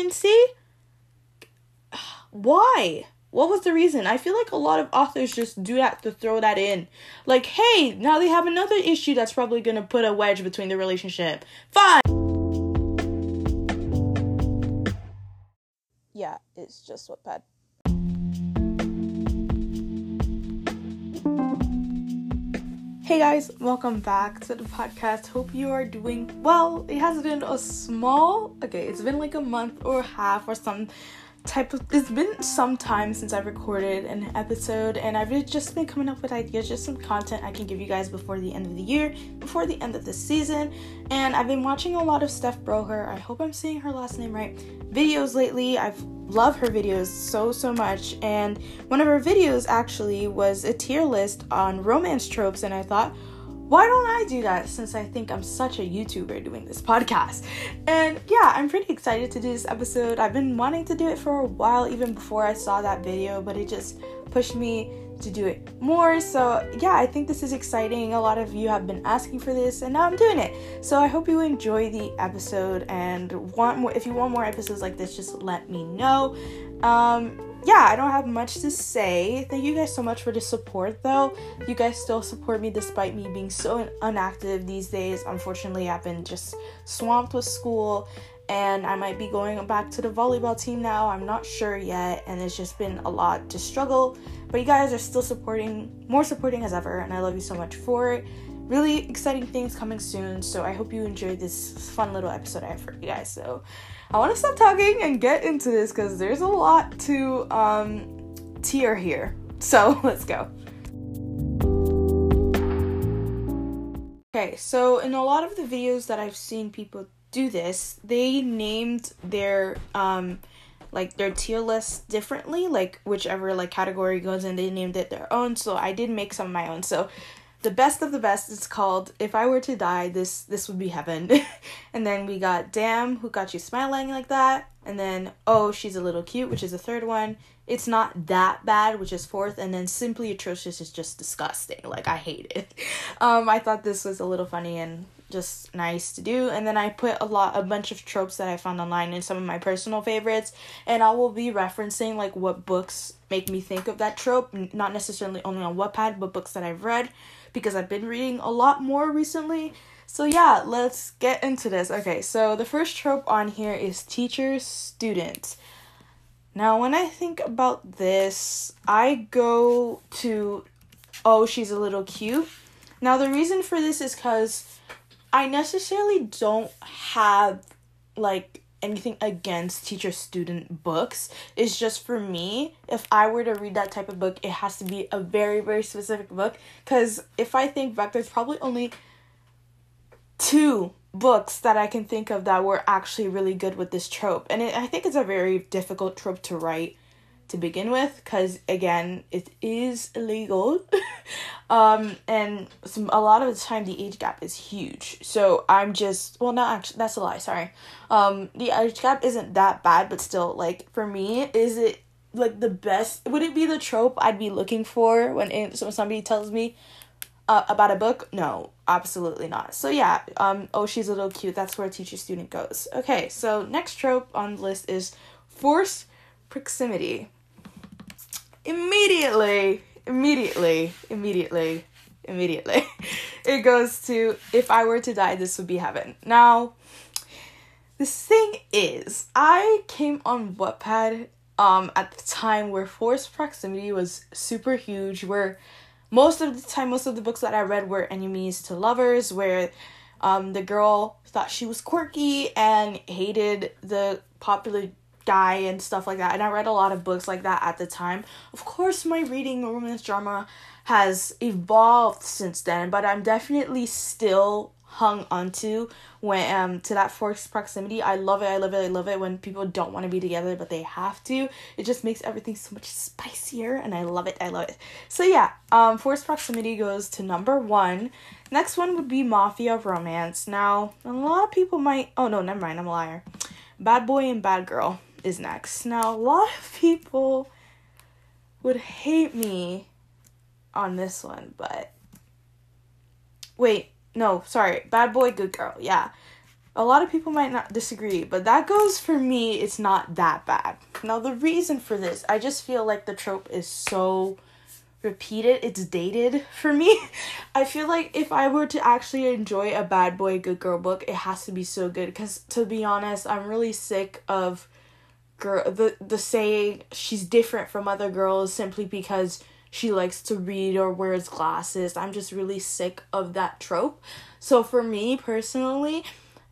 pregnancy? Why? What was the reason? I feel like a lot of authors just do that to throw that in. Like, hey, now they have another issue that's probably gonna put a wedge between the relationship. Fine. Yeah, it's just Wattpad. Hey guys, welcome back to the podcast. Hope you are doing well. It has been a small, okay, it's been like a month or half or some type of it's been some time since I've recorded an episode and I've just been coming up with ideas, just some content I can give you guys before the end of the year, before the end of the season. And I've been watching a lot of Steph Bohrer, I hope I'm saying her last name right, videos lately. I've loved her videos so so much and one of her videos actually was a tier list on romance tropes and I thought why don't I do that since I think I'm such a YouTuber doing this podcast? And yeah, I'm pretty excited to do this episode. I've been wanting to do it for a while, even before I saw that video, but it just pushed me to do it more. So yeah, I think this is exciting. A lot of you have been asking for this, and now I'm doing it. So I hope you enjoy the episode and want more. If you want more episodes like this, just let me know. Um, yeah, I don't have much to say. Thank you guys so much for the support, though. You guys still support me despite me being so inactive these days. Unfortunately, I've been just swamped with school, and I might be going back to the volleyball team now. I'm not sure yet, and it's just been a lot to struggle. But you guys are still supporting, more supporting as ever, and I love you so much for it. Really exciting things coming soon, so I hope you enjoyed this fun little episode I have for you guys. So, I want to stop talking and get into this because there's a lot to um, tier here. So let's go. Okay, so in a lot of the videos that I've seen people do this, they named their um like their tier list differently, like whichever like category goes in, they named it their own. So I did make some of my own. So the best of the best is called if i were to die this this would be heaven. And then we got damn who got you smiling like that. And then oh she's a little cute which is the third one. It's not that bad which is fourth. And then simply atrocious is just disgusting. Like i hate it. Um i thought this was a little funny and just nice to do. And then i put a lot a bunch of tropes that i found online and some of my personal favorites. And i will be referencing like what books make me think of that trope. Not necessarily only on wattpad but books that i've read because I've been reading a lot more recently. So yeah, let's get into this. Okay, so the first trope on here is teacher student. Now, when I think about this, I go to oh, she's a little cute. Now, the reason for this is cuz I necessarily don't have like anything against teacher student books. It's just for me, if I were to read that type of book, it has to be a very, very specific book. Because if I think back, there's probably only two books that I can think of that were actually really good with this trope. And it, I think it's a very difficult trope to write to begin with because again it is illegal. Um and some, a lot of the time the age gap is huge. So i'm just well not actually that's a lie sorry. Um the age gap isn't that bad but still like for me is it like the best would it be the trope i'd be looking for when it, so somebody tells me uh, about a book? No absolutely not. So yeah um oh she's a little cute. That's where teacher student goes. Okay so next trope on the list is force proximity immediately, immediately, immediately, immediately, it goes to if I were to die, this would be heaven. Now, the thing is, I came on Wattpad um at the time where forced proximity was super huge, where most of the time, most of the books that I read were enemies to lovers, where um, the girl thought she was quirky and hated the popular guy and stuff like that. And I read a lot of books like that at the time. Of course, my reading romance drama has evolved since then, but I'm definitely still hung onto when um to that forced proximity. I love it. I love it. I love it when people don't want to be together but they have to. It just makes everything so much spicier and I love it. I love it. So yeah, um forced proximity goes to number 1. Next one would be mafia romance. Now, a lot of people might Oh no, never mind. I'm a liar. Bad boy and bad girl is next. Now, a lot of people would hate me on this one, but wait, no, sorry. Bad boy, good girl. Yeah. a lot of people might not disagree, but that goes for me, it's not that bad. Now, the reason for this, I just feel like the trope is so repeated, it's dated for me. I feel like if I were to actually enjoy a bad boy, good girl book, it has to be so good. Because to be honest, I'm really sick of girl the the saying she's different from other girls simply because she likes to read or wears glasses. I'm just really sick of that trope. So for me personally,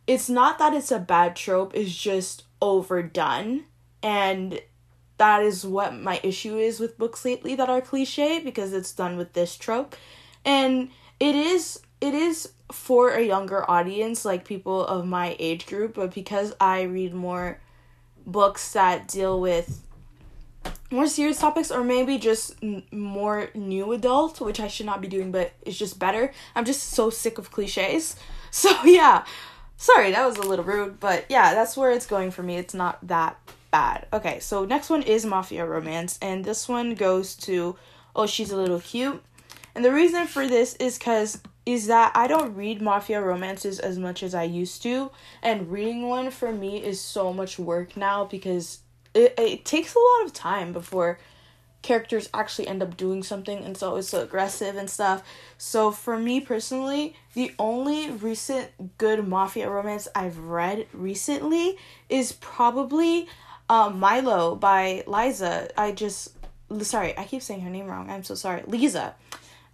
it's not that it's a bad trope, it's just overdone. And that is what my issue is with books lately that are cliche because it's done with this trope. And it is it is for a younger audience, like people of my age group, but because I read more books that deal with more serious topics or maybe just n- more new adult, which I should not be doing, but it's just better. I'm just so sick of cliches. So, yeah, Sorry, that was a little rude, but yeah, that's where it's going for me. It's not that bad. Okay, so next one is Mafia Romance, and this one goes to Oh, She's a Little Cute. And the reason for this is because is that I don't read mafia romances as much as I used to, and reading one for me is so much work now because it, it takes a lot of time before characters actually end up doing something and so it's so aggressive and stuff. So for me personally, the only recent good mafia romance I've read recently is probably um, Milo by Liza. I just sorry, I keep saying her name wrong. I'm so sorry. Lisa.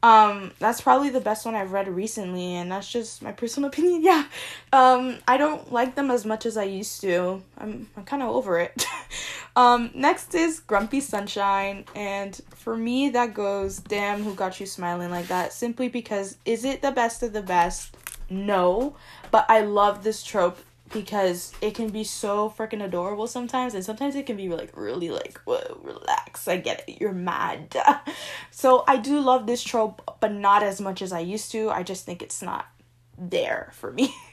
Um, that's probably the best one I've read recently, and that's just my personal opinion. Yeah, um, I don't like them as much as I used to. I'm I'm kind of over it. um, next is Grumpy Sunshine, and for me that goes, damn, who got you smiling like that? Simply because is it the best of the best? No, but I love this trope because it can be so freaking adorable sometimes and sometimes it can be like really like whoa relax. I get it. You're mad. So i do love this trope but not as much as i used to. I just think it's not there for me.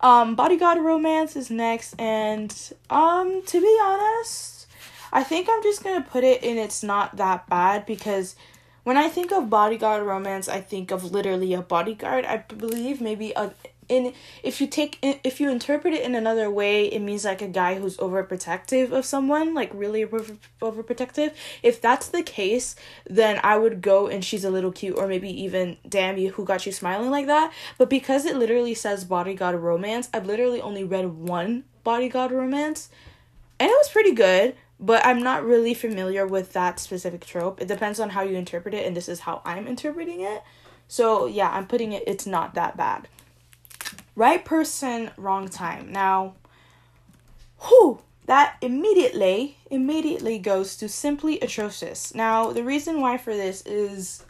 Um bodyguard romance is next and um to be honest i think i'm just gonna put it in it's not that bad because when i think of bodyguard romance i think of literally a bodyguard i believe maybe a in if you take if you interpret it in another way it means like a guy who's overprotective of someone like really over, overprotective. If that's the case then i would go and she's a little cute or maybe even damn you who got you smiling like that. But because it literally says bodyguard romance i've literally only read one bodyguard romance and it was pretty good but i'm not really familiar with that specific trope. It depends on how you interpret it and this is how i'm interpreting it. So yeah i'm putting it it's not that bad right person, wrong time. Now, whew, that immediately, immediately goes to simply atrocious. Now, the reason why for this is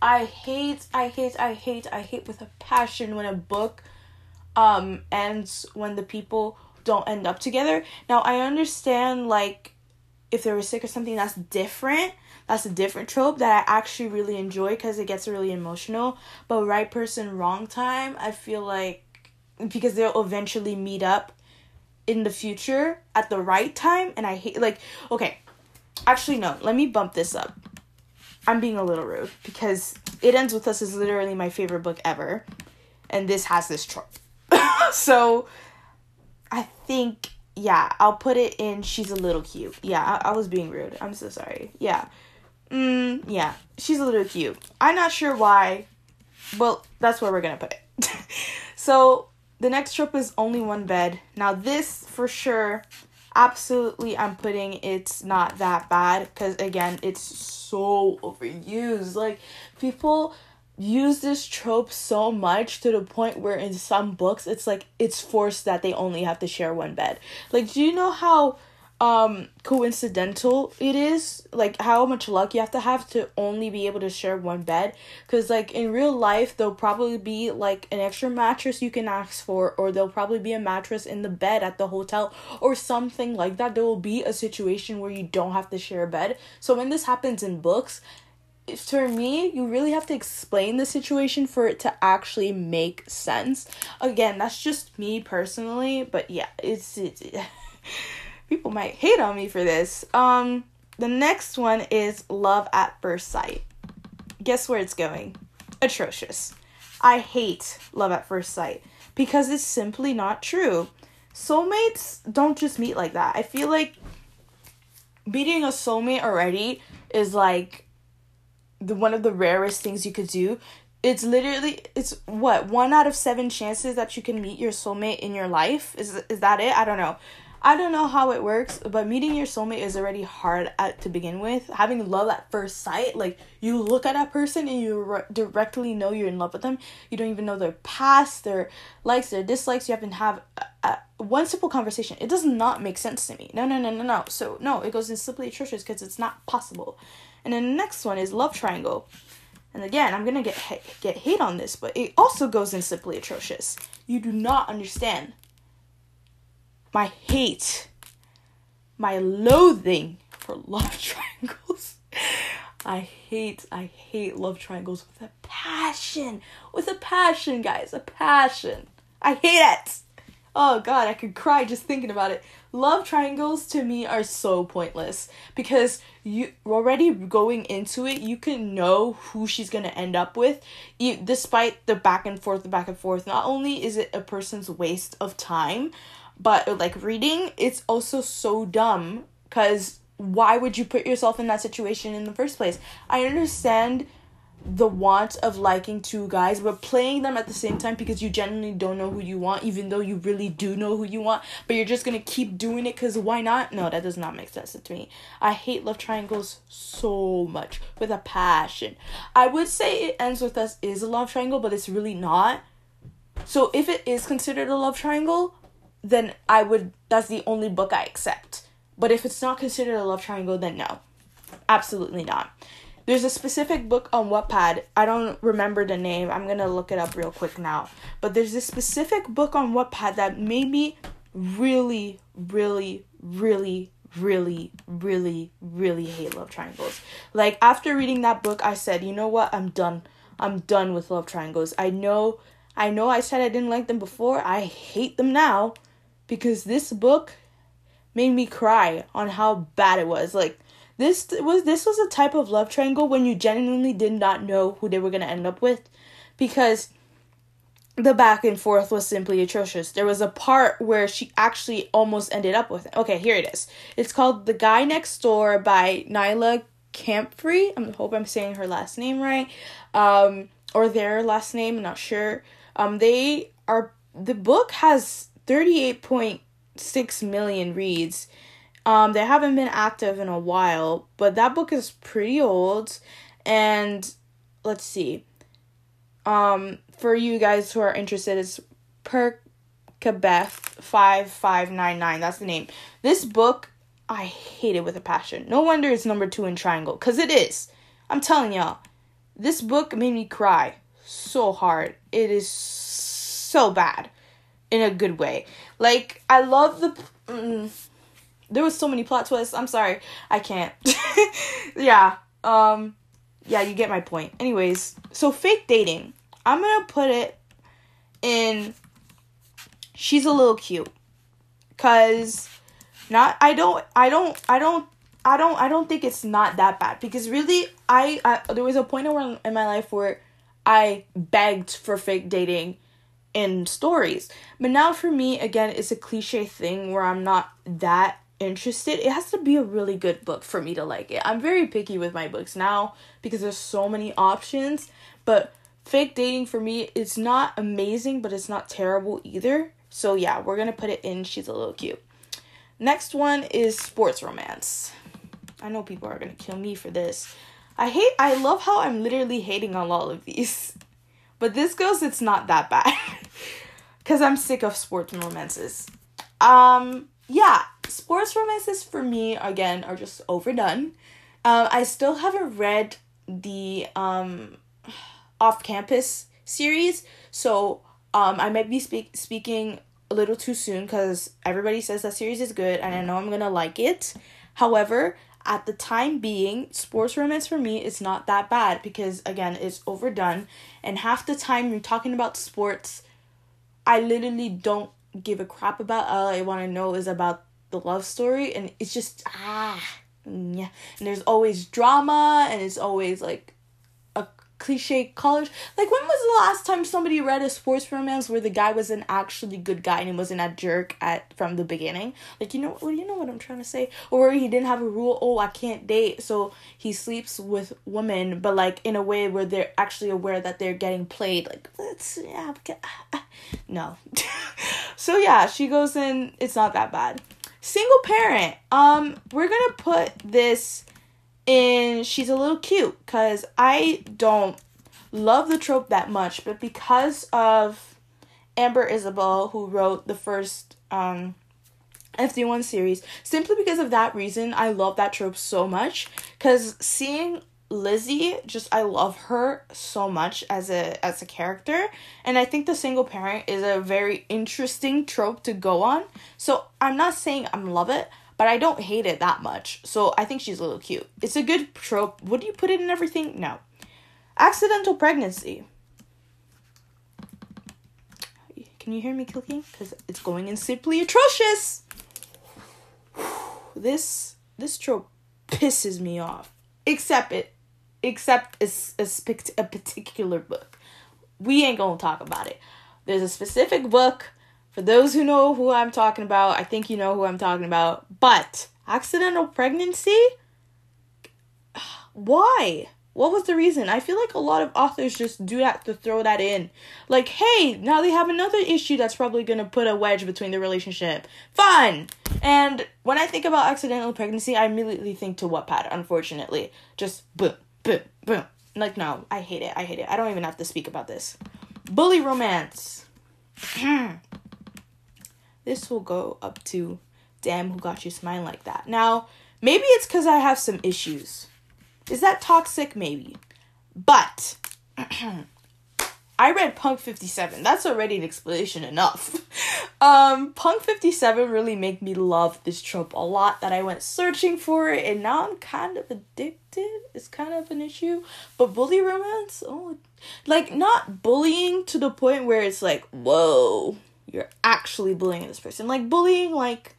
I hate, I hate, I hate, I hate with a passion when a book um ends when the people don't end up together. Now, I understand like if they were sick or something that's different that's a different trope that I actually really enjoy because it gets really emotional. But right person, wrong time, I feel like because they'll eventually meet up in the future at the right time and I hate like okay. Actually no, let me bump this up. I'm being a little rude because It Ends With Us is literally my favorite book ever. And this has this trope. so I think yeah, I'll put it in she's a little cute. Yeah, I, I was being rude. I'm so sorry. Yeah. Mm, yeah, she's a little cute. I'm not sure why. Well, that's where we're gonna put it. so the next trope is only one bed. Now this for sure, absolutely, I'm putting it's not that bad because again, it's so overused. Like people use this trope so much to the point where in some books it's like it's forced that they only have to share one bed. Like, do you know how um coincidental it is. Like how much luck you have to have to only be able to share one bed. Because like in real life there'll probably be like an extra mattress you can ask for or there'll probably be a mattress in the bed at the hotel or something like that. There will be a situation where you don't have to share a bed. So when this happens in books for me, you really have to explain the situation for it to actually make sense. Again, that's just me personally, but yeah, it's, it's people might hate on me for this. Um, the next one is Love at First Sight. Guess where it's going? Atrocious. I hate Love at First Sight because it's simply not true. Soulmates don't just meet like that. I feel like meeting a soulmate already is like the one of the rarest things you could do. It's literally it's what one out of seven chances that you can meet your soulmate in your life. Is is that it? I don't know. I don't know how it works, but meeting your soulmate is already hard at to begin with. Having love at first sight, like you look at that person and you re- directly know you're in love with them. You don't even know their past, their likes, their dislikes. You have to have a, a, one simple conversation. It does not make sense to me. No, no, no, no, no. So no, it goes in simply atrocious because it's not possible. And then the next one is love triangle. And again, I'm gonna get get hate on this, but it also goes in simply atrocious. You do not understand my hate, my loathing for love triangles. I hate, I hate love triangles with a passion. With a passion, guys. A passion. I hate it. Oh god, I could cry just thinking about it. Love triangles to me are so pointless because you already going into it, you can know who she's gonna end up with, you, despite the back and forth, the back and forth. Not only is it a person's waste of time, but like reading, it's also so dumb because why would you put yourself in that situation in the first place? I understand the want of liking two guys, but playing them at the same time because you genuinely don't know who you want, even though you really do know who you want, but you're just gonna keep doing it because why not? No, that does not make sense to me. I hate love triangles so much with a passion. I would say it ends with us is a love triangle, but it's really not. So if it is considered a love triangle, then I would that's the only book I accept. But if it's not considered a love triangle, then no. Absolutely not. There's a specific book on Wattpad. I don't remember the name. I'm going to look it up real quick now. But there's this specific book on Wattpad that made me really really really really really really hate love triangles. Like after reading that book, I said, "You know what? I'm done. I'm done with love triangles. I know I know I said I didn't like them before. I hate them now." Because this book made me cry on how bad it was. Like this was this was a type of love triangle when you genuinely did not know who they were going to end up with because the back and forth was simply atrocious. There was a part where she actually almost ended up with it. Okay, here it is. It's called The Guy Next Door by Nyla Camphrey. I hope I'm saying her last name right. Um, or their last name, I'm not sure. Um, they are the book has 38.6 million reads. Um, they haven't been active in a while, but that book is pretty old. And let's see. Um, for you guys who are interested, it's Percabeth 5599. That's the name. This book, I hate it with a passion. No wonder it's number two in Triangle, because it is. I'm telling y'all, this book made me cry so hard. It is so bad in a good way. Like I love the. Mm, there was so many plot twists. I'm sorry, I can't. yeah. Um. Yeah, you get my point. Anyways, so fake dating. I'm gonna put it in. She's a little cute, cause not. I don't. I don't. I don't. I don't. I don't think it's not that bad because really, I, I there was a point in my life where I begged for fake dating in stories. But now for me, again, it's a cliche thing where I'm not that interested. It has to be a really good book for me to like it. I'm very picky with my books now because there's so many options, but fake dating for me it's not amazing, but it's not terrible either. So yeah, we're to put it in she's a little cute. Next one is sports romance. I know people are to kill me for this. I hate I love how I'm literally hating on all of these. But this goes, it's not that bad. Because I'm sick of sports romances. Um, yeah, sports romances for me, again, are just overdone. Uh, I still haven't read the um, off campus series, so um, I might be speak- speaking a little too soon because everybody says that series is good and I know I'm gonna like it. However, at the time being, sports romance for me is not that bad because again, it's overdone and half the time you're talking about sports, I literally don't give a crap about. All I want to know is about the love story and it's just ah yeah. And there's always drama and it's always like cliche college. Like, when was the last time somebody read a sports romance where the guy was an actually good guy and he wasn't a jerk at from the beginning? Like, you know, well, you know what I'm trying to say, or he didn't have a rule. Oh, I can't date, so he sleeps with women, but like in a way where they're actually aware that they're getting played. Like, let's yeah, no. so yeah, she goes in. It's not that bad. Single parent. Um, we're gonna put this in. She's a little cute because I don't love the trope that much, but because of Amber Isabel, who wrote the first um FD1 series, simply because of that reason, I love that trope so much. Because seeing Lizzie, just I love her so much as a as a character, and I think the single parent is a very interesting trope to go on. So I'm not saying I'm love it, but I don't hate it that much. So I think she's a little cute. It's a good trope. Would you put it in everything? No. Accidental pregnancy. Can you hear me clicking? Because it's going in simply atrocious. This this trope pisses me off. Except it except a, a, a particular book. We ain't gonna talk about it. There's a specific book. For those who know who I'm talking about, I think you know who I'm talking about. But accidental pregnancy? Why? What was the reason? I feel like a lot of authors just do that to throw that in. Like, hey, now they have another issue that's probably gonna put a wedge between the relationship. Fun! And when I think about accidental pregnancy, I immediately think to Wattpad, unfortunately. Just boom boom, boom. Like, no, I hate it. I hate it. I don't even have to speak about this. Bully romance. this will go up to damn who got you smiling like that. Now, maybe it's because I have some issues. Is that toxic? Maybe. But I read Punk 57. That's already an explanation enough. um, Punk 57 really made me love this trope a lot that I went searching for it and now I'm kind of addicted. It's kind of an issue. But bully romance, oh like not bullying to the point where it's like, whoa, you're actually bullying this person. Like bullying like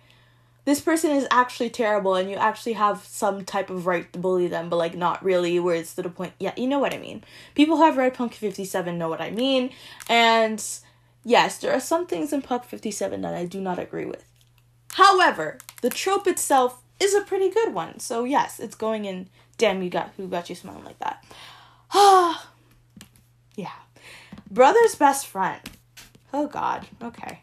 this person is actually terrible and you actually have some type of right to bully them, but like not really, where it's to the point. Yeah, you know what I mean. People who have read Punk 57 know what I mean. And yes, there are some things in Punk 57 that I do not agree with. However, the trope itself is a pretty good one. So yes, it's going in damn you got who got you smiling like that. Ah yeah. Brother's best friend. Oh god. Okay.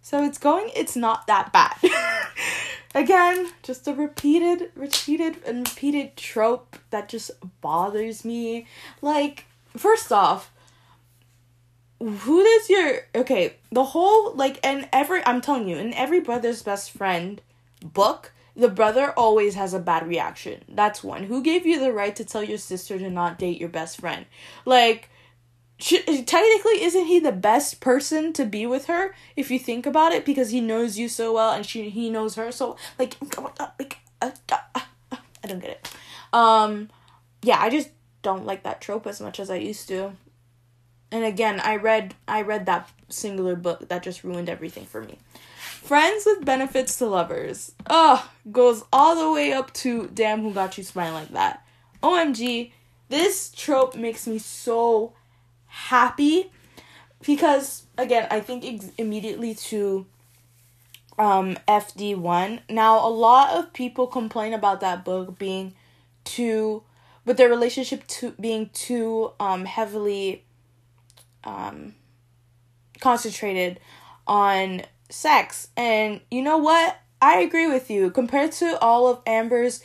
So it's going, it's not that bad. Again, just a repeated, repeated, and repeated trope that just bothers me. Like, first off, who does your okay the whole like and every i'm telling you in every brother's best friend book the brother always has a bad reaction that's one who gave you the right to tell your sister to not date your best friend like should, technically isn't he the best person to be with her if you think about it because he knows you so well and she he knows her so like uh, uh, uh, I don't get it. Um yeah, I just don't like that trope as much as I used to. And again, I read I read that singular book that just ruined everything for me. Friends with benefits to lovers. Ugh, goes all the way up to damn who got you smiling like that. OMG, this trope makes me so happy because again i think ex- immediately to um fd1 now a lot of people complain about that book being too with their relationship to being too um heavily um concentrated on sex. And you know what? I agree with you. Compared to all of amber's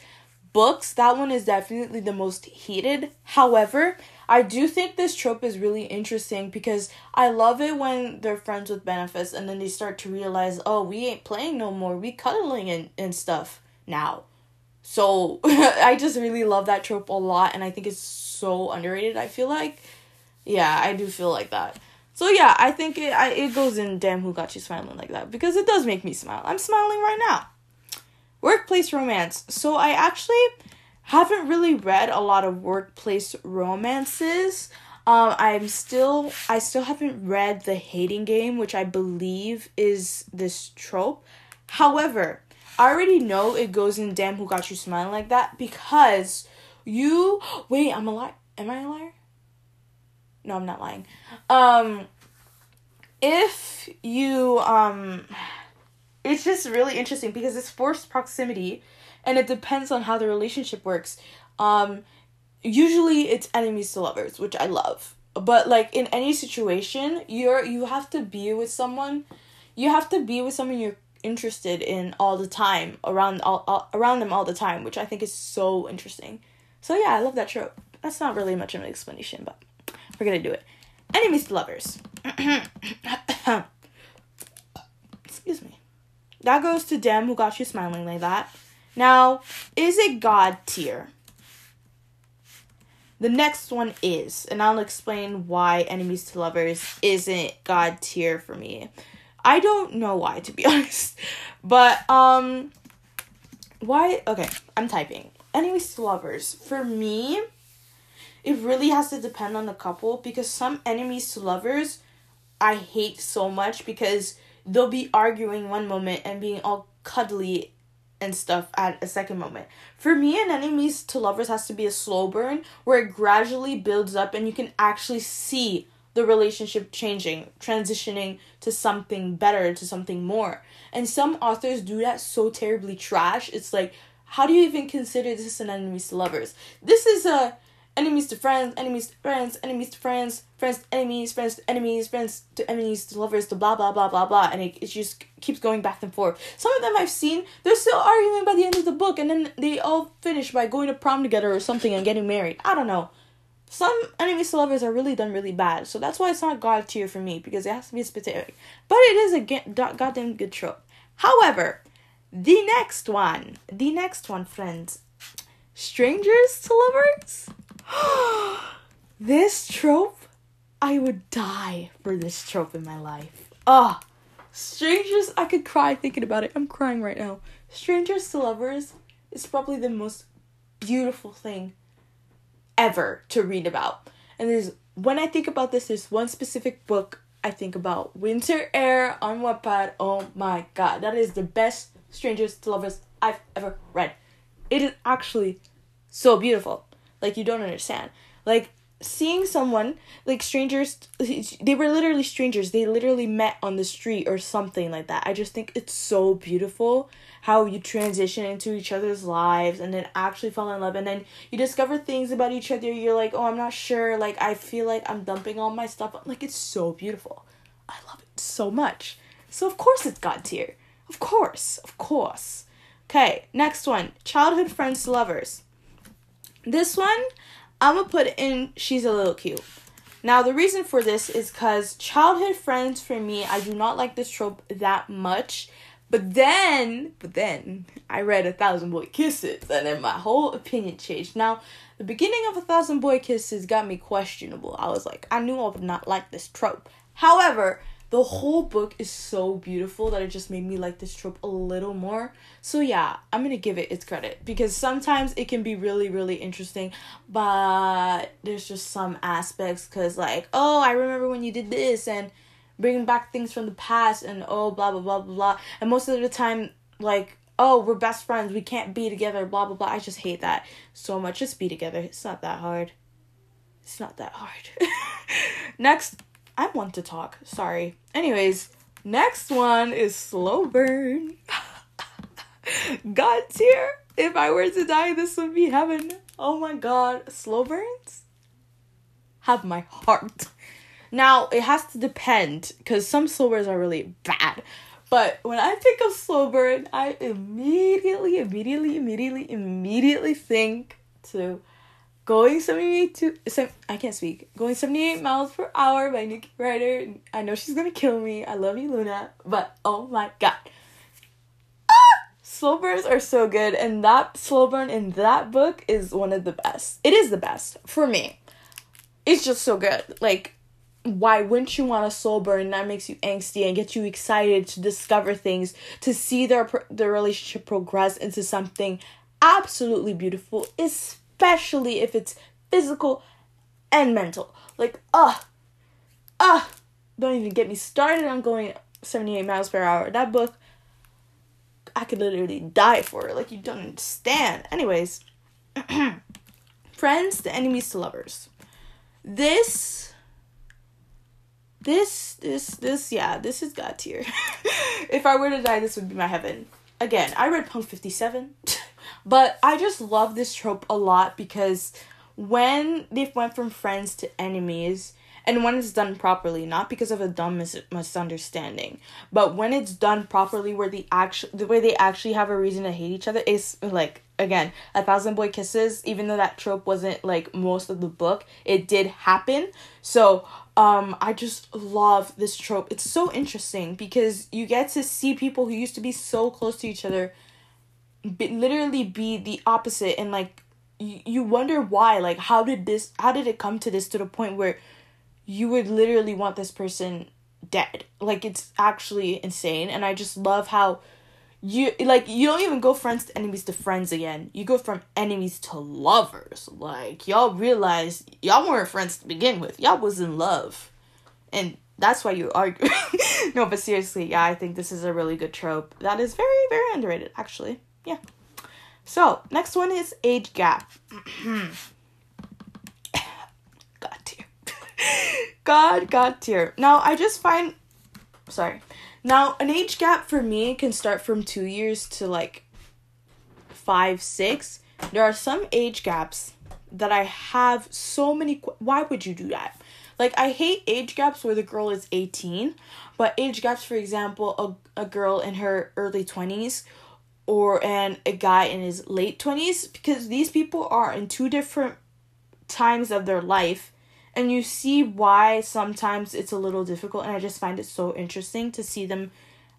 books that one is definitely the most heated. However I do think this trope is really interesting because I love it when they're friends with benefits and then they start to realize, oh, we ain't playing no more. We cuddling and, and stuff now. So I just really love that trope a lot and I think it's so underrated, I feel like. Yeah, I do feel like that. So yeah, I think it I, it goes in damn who got you smiling like that because it does make me smile. I'm smiling right now. Workplace romance. So I actually haven't really read a lot of workplace romances. Um, I'm still I still haven't read the hating game, which I believe is this trope. However, I already know it goes in Damn Who Got You Smiling Like That because you wait, I'm a liar. am I a liar? No, I'm not lying. Um if you um it's just really interesting because it's forced proximity and it depends on how the relationship works. Um usually it's enemies to lovers, which I love. But like in any situation, you're you have to be with someone. You have to be with someone you're interested in all the time around all, all around them all the time, which I think is so interesting. So yeah, I love that trope. That's not really much of an explanation, but we're gonna do it. Enemies to lovers. Excuse me. That goes to Dem who got you smiling like that. Now, is it God tier? The next one is, and I'll explain why enemies to lovers isn't God tier for me. I don't know why to be honest. But um why okay, I'm typing. Enemies to lovers. For me, it really has to depend on the couple because some enemies to lovers I hate so much because they'll be arguing one moment and being all cuddly and stuff at a second moment. For me, an enemies to lovers has to be a slow burn where it gradually builds up and you can actually see the relationship changing, transitioning to something better, to something more. And some authors do that so terribly trash. It's like, how do you even consider this an enemies to lovers? This is a enemies to friends, enemies to friends, enemies to friends, friends to enemies, friends to enemies, friends to enemies to lovers to blah blah blah blah blah, and it, it just keeps going back and forth. Some of them I've seen, they're still arguing by the end of the book, and then they all finish by going to prom together or something and getting married. I don't know. Some enemies to lovers are really done really bad, so that's why it's not god tier for me because it has to be specific. But it is a goddamn good trope. However, the next one, the next one, friends, strangers to lovers. this trope, I would die for this trope in my life. Ah, strangers, I could cry thinking about it. I'm crying right now. Strangers to lovers is probably the most beautiful thing ever to read about. And there's when I think about this, there's one specific book I think about. Winter Air on Wattpad. Oh my god, that is the best Strangers to Lovers I've ever read. It is actually so beautiful. Like you don't understand. Like seeing someone like strangers they were literally strangers. They literally met on the street or something like that. I just think it's so beautiful how you transition into each other's lives and then actually fall in love. And then you discover things about each other. You're like oh i'm not sure. Like i feel like i'm dumping all my stuff. Like it's so beautiful. I love it so much. So of course it's god tier of course. Of course. Okay next one. Childhood friends to lovers this one, I'm gonna put in She's a Little Cute. Now, the reason for this is because childhood friends for me, I do not like this trope that much. But then, but then, I read A Thousand Boy Kisses, and then my whole opinion changed. Now, the beginning of A Thousand Boy Kisses got me questionable. I was like, I knew I would not like this trope. However, the whole book is so beautiful that it just made me like this trope a little more. So yeah, I'm gonna give it its credit because sometimes it can be really really interesting, but there's just some aspects because like oh I remember when you did this and bringing back things from the past and oh blah blah blah blah blah. And most of the time like oh we're best friends we can't be together blah blah blah. I just hate that so much. Just be together. It's not that hard. It's not that hard. Next I want to talk. Sorry. Anyways, next one is slow burn. God tier. If I were to die, this would be heaven. Oh my god. Slow burns have my heart. Now, it has to depend because some slow burns are really bad. But when I think of slow burn, I immediately, immediately, immediately, immediately think to Going 72, I can't speak. Going 78 miles per hour by Nikki Ryder. I know she's gonna kill me. I love you, Luna. But oh my god. Ah! Slow burns are so good, and that slow burn in that book is one of the best. It is the best for me. It's just so good. Like, why wouldn't you want a slow burn that makes you angsty and get you excited to discover things, to see their their relationship progress into something absolutely beautiful, especially especially if it's physical and mental. Like, ah, ah, don't even get me started on going 78 miles per hour. That book, I could literally die for it. Like, you don't understand. Anyways, friends to enemies to lovers. This this this this yeah, this is God tier. if I were to die, this would be my heaven. Again, I read Punk 57, but I just love this trope a lot because when they went from friends to enemies, and when it's done properly not because of a dumb mis- misunderstanding but when it's done properly where the actual the way they actually have a reason to hate each other is like again a thousand boy kisses even though that trope wasn't like most of the book it did happen. So um i just love this trope. It's so interesting because you get to see people who used to be so close to each other be, literally be the opposite and like you, you wonder why like how did this how did it come to this to the point where you would literally want this person dead. Like it's actually insane and I just love how you like you don't even go friends to enemies to friends again. You go from enemies to lovers. Like y'all realize y'all weren't friends to begin with. Y'all was in love. And that's why you argue. no, but seriously, yeah, I think this is a really good trope. That is very, very underrated, actually. Yeah. So, next one is age gap. God, tier. God tier. Now, I just find. Sorry. Now, an age gap for me can start from two years to like five, six. There are some age gaps that I have so many. Why would you do that? Like, I hate age gaps where the girl is 18, but age gaps, for example, a, a girl in her early 20s or and a guy in his late 20s because these people are in two different times of their life and you see why sometimes it's a little difficult and i just find it so interesting to see them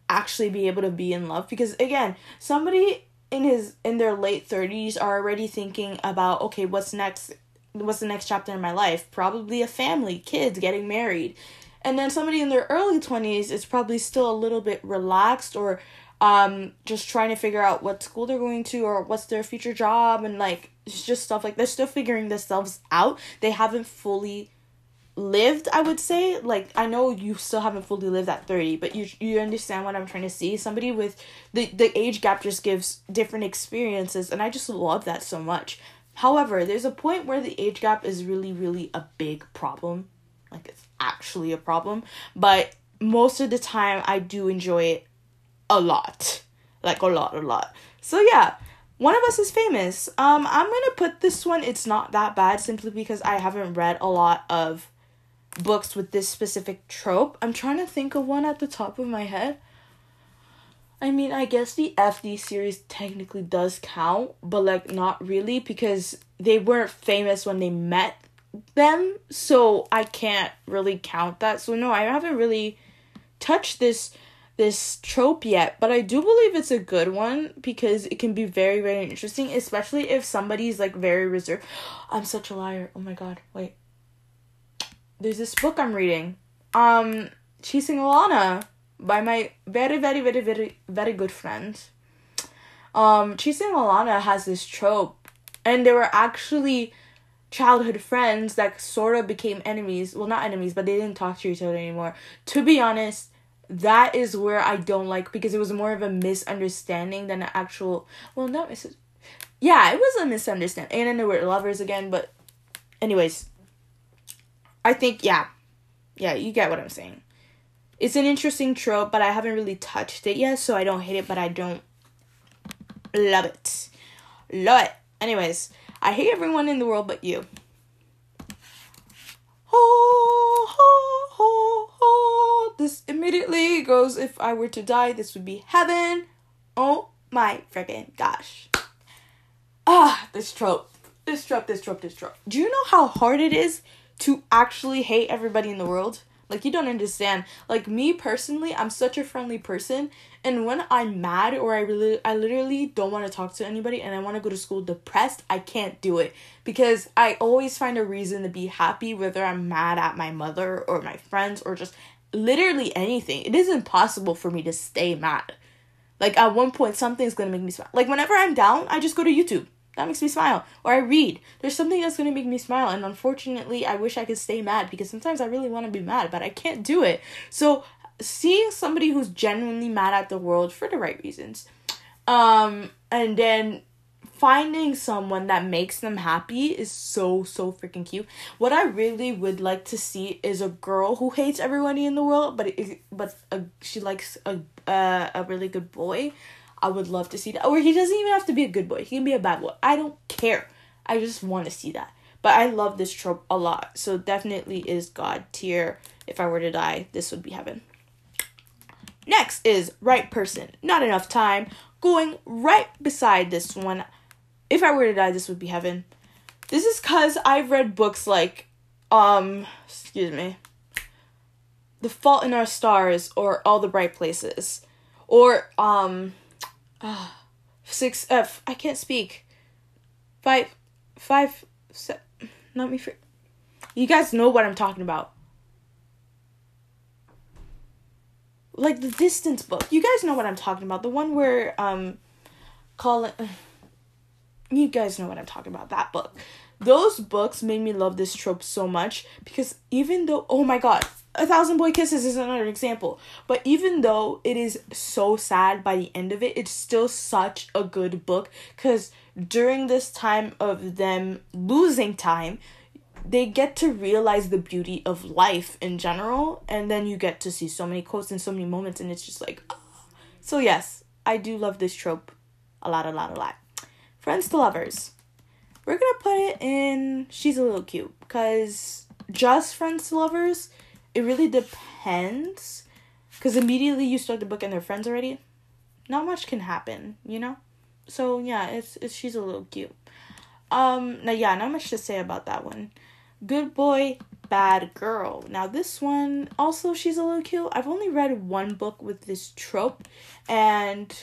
actually be able to be in love because again somebody in his in their late 30s are already thinking about okay what's next what's the next chapter in my life? Probably a family kids getting married. And then somebody in their early 20s is probably still a little bit relaxed or um just trying to figure out what school they're going to or what's their future job and like it's just stuff like they're still figuring themselves out. They haven't fully lived i would say. Like i know you still haven't fully lived at 30 but you you understand what i'm trying to see. Somebody with the the age gap just gives different experiences and i just love that so much. However there's a point where the age gap is really really a big problem. Like it's actually a problem. But most of the time i do enjoy it a lot. Like a lot, a lot. So yeah, one of us is famous. Um, I'm gonna put this one. It's not that bad simply because I haven't read a lot of books with this specific trope. I'm trying to think of one at the top of my head. I mean, I guess the FD series technically does count, but like not really because they weren't famous when they met them, so I can't really count that. So no, I haven't really touched this this trope yet, but I do believe it's a good one because it can be very, very interesting, especially if somebody's like very reserved. I'm such a liar. Oh my god, wait. There's this book I'm reading. Um Chasing Alana by my very, very, very, very, very good friend. Um Chasing Alana has this trope and they were actually childhood friends that sort of became enemies. Well, not enemies, but they didn't talk to each other anymore. To be honest, that is where I don't like because it was more of a misunderstanding than an actual. Well, no, it's yeah, it was a misunderstanding, and then they were lovers again. But, anyways, I think yeah, yeah, you get what I'm saying. It's an interesting trope, but I haven't really touched it yet, so I don't hate it, but I don't love it. Love it. Anyways, I hate everyone in the world but you. Oh, oh, oh, oh. This immediately goes if I were to die, this would be heaven. Oh my freaking gosh. Ah, this trope. This trope, this trope, this trope. Do you know how hard it is to actually hate everybody in the world? Like you don't understand. Like me personally, I'm such a friendly person and when I'm mad or I really I literally don't want to talk to anybody and I want to go to school depressed, I can't do it because I always find a reason to be happy whether I'm mad at my mother or my friends or just literally anything. It is impossible for me to stay mad. Like at one point something's going to make me smile. Like whenever I'm down, I just go to YouTube that makes me smile. Or I read. There's something that's gonna make me smile, and unfortunately, I wish I could stay mad because sometimes I really want to be mad, but I can't do it. So, seeing somebody who's genuinely mad at the world for the right reasons, um, and then finding someone that makes them happy is so so freaking cute. What I really would like to see is a girl who hates everybody in the world, but it, but a, she likes a uh, a really good boy. I would love to see that. Or he doesn't even have to be a good boy. He can be a bad boy. I don't care. I just want to see that. But I love this trope a lot. So definitely is God tier. If I were to die, this would be heaven. Next is right person. Not enough time. Going right beside this one. If I were to die, this would be heaven. This is cuz I've read books like um excuse me. The Fault in Our Stars or All the Bright Places or um uh, six F. I can't speak. Five, five, let me. You guys know what I'm talking about. Like the distance book. You guys know what I'm talking about. The one where um, Colin. You guys know what I'm talking about. That book. Those books made me love this trope so much because even though, oh my god, a Thousand Boy Kisses is another example. But even though it is so sad by the end of it, it's still such a good book because during this time of them losing time, they get to realize the beauty of life in general, and then you get to see so many quotes and so many moments, and it's just like, oh. so yes, I do love this trope a lot, a lot, a lot. Friends to lovers, we're gonna put it in. She's a little cute because just friends to lovers it really depends because immediately you start the book and they're friends already not much can happen you know? So yeah it's, it's she's a little cute. Um now yeah not much to say about that one. Good boy bad girl. Now this one also she's a little cute. I've only read one book with this trope and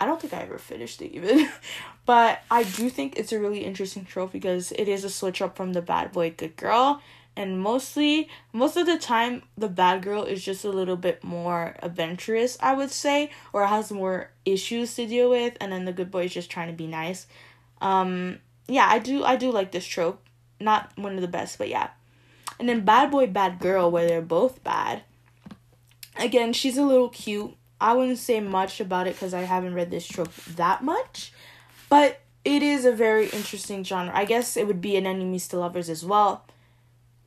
i don't think i ever finished it even. But i do think it's a really interesting trope because it is a switch up from the bad boy good girl and mostly most of the time the bad girl is just a little bit more adventurous i would say or has more issues to deal with and then the good boy is just trying to be nice. Um yeah i do i do like this trope. Not one of the best but yeah. And then bad boy bad girl where they're both bad. Again she's a little cute. I wouldn't say much about it because i haven't read this trope that much but it is a very interesting genre. I guess it would be an enemies to lovers as well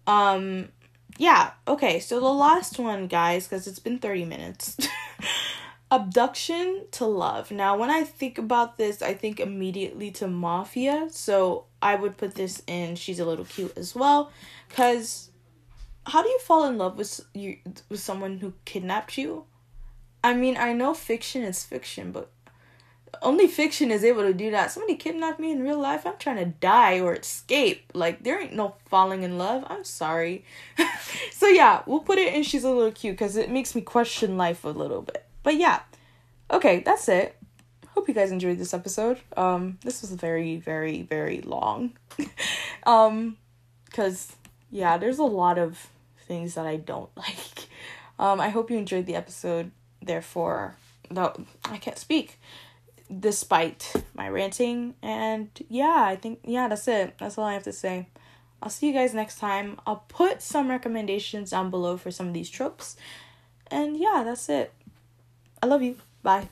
um, yeah, okay, so the last one, guys, because it's been 30 minutes. Abduction to love. Now, when I think about this, I think immediately to Mafia, so I would put this in She's a Little Cute as well, because how do you fall in love with you with someone who kidnapped you? I mean, I know fiction is fiction, but only fiction is able to do that. Somebody kidnapped me in real life. I'm trying to die or escape. Like there ain't no falling in love. I'm sorry. so yeah, we'll put it in she's a little cute because it makes me question life a little bit. But yeah. Okay, that's it. Hope you guys enjoyed this episode. Um this was very very very long. um cuz yeah, there's a lot of things that I don't like. Um I hope you enjoyed the episode. Therefore, no, I can't speak despite my ranting. And yeah, I think, yeah, that's it. That's all I have to say. I'll see you guys next time. I'll put some recommendations down below for some of these tropes. And yeah, that's it. I love you. Bye.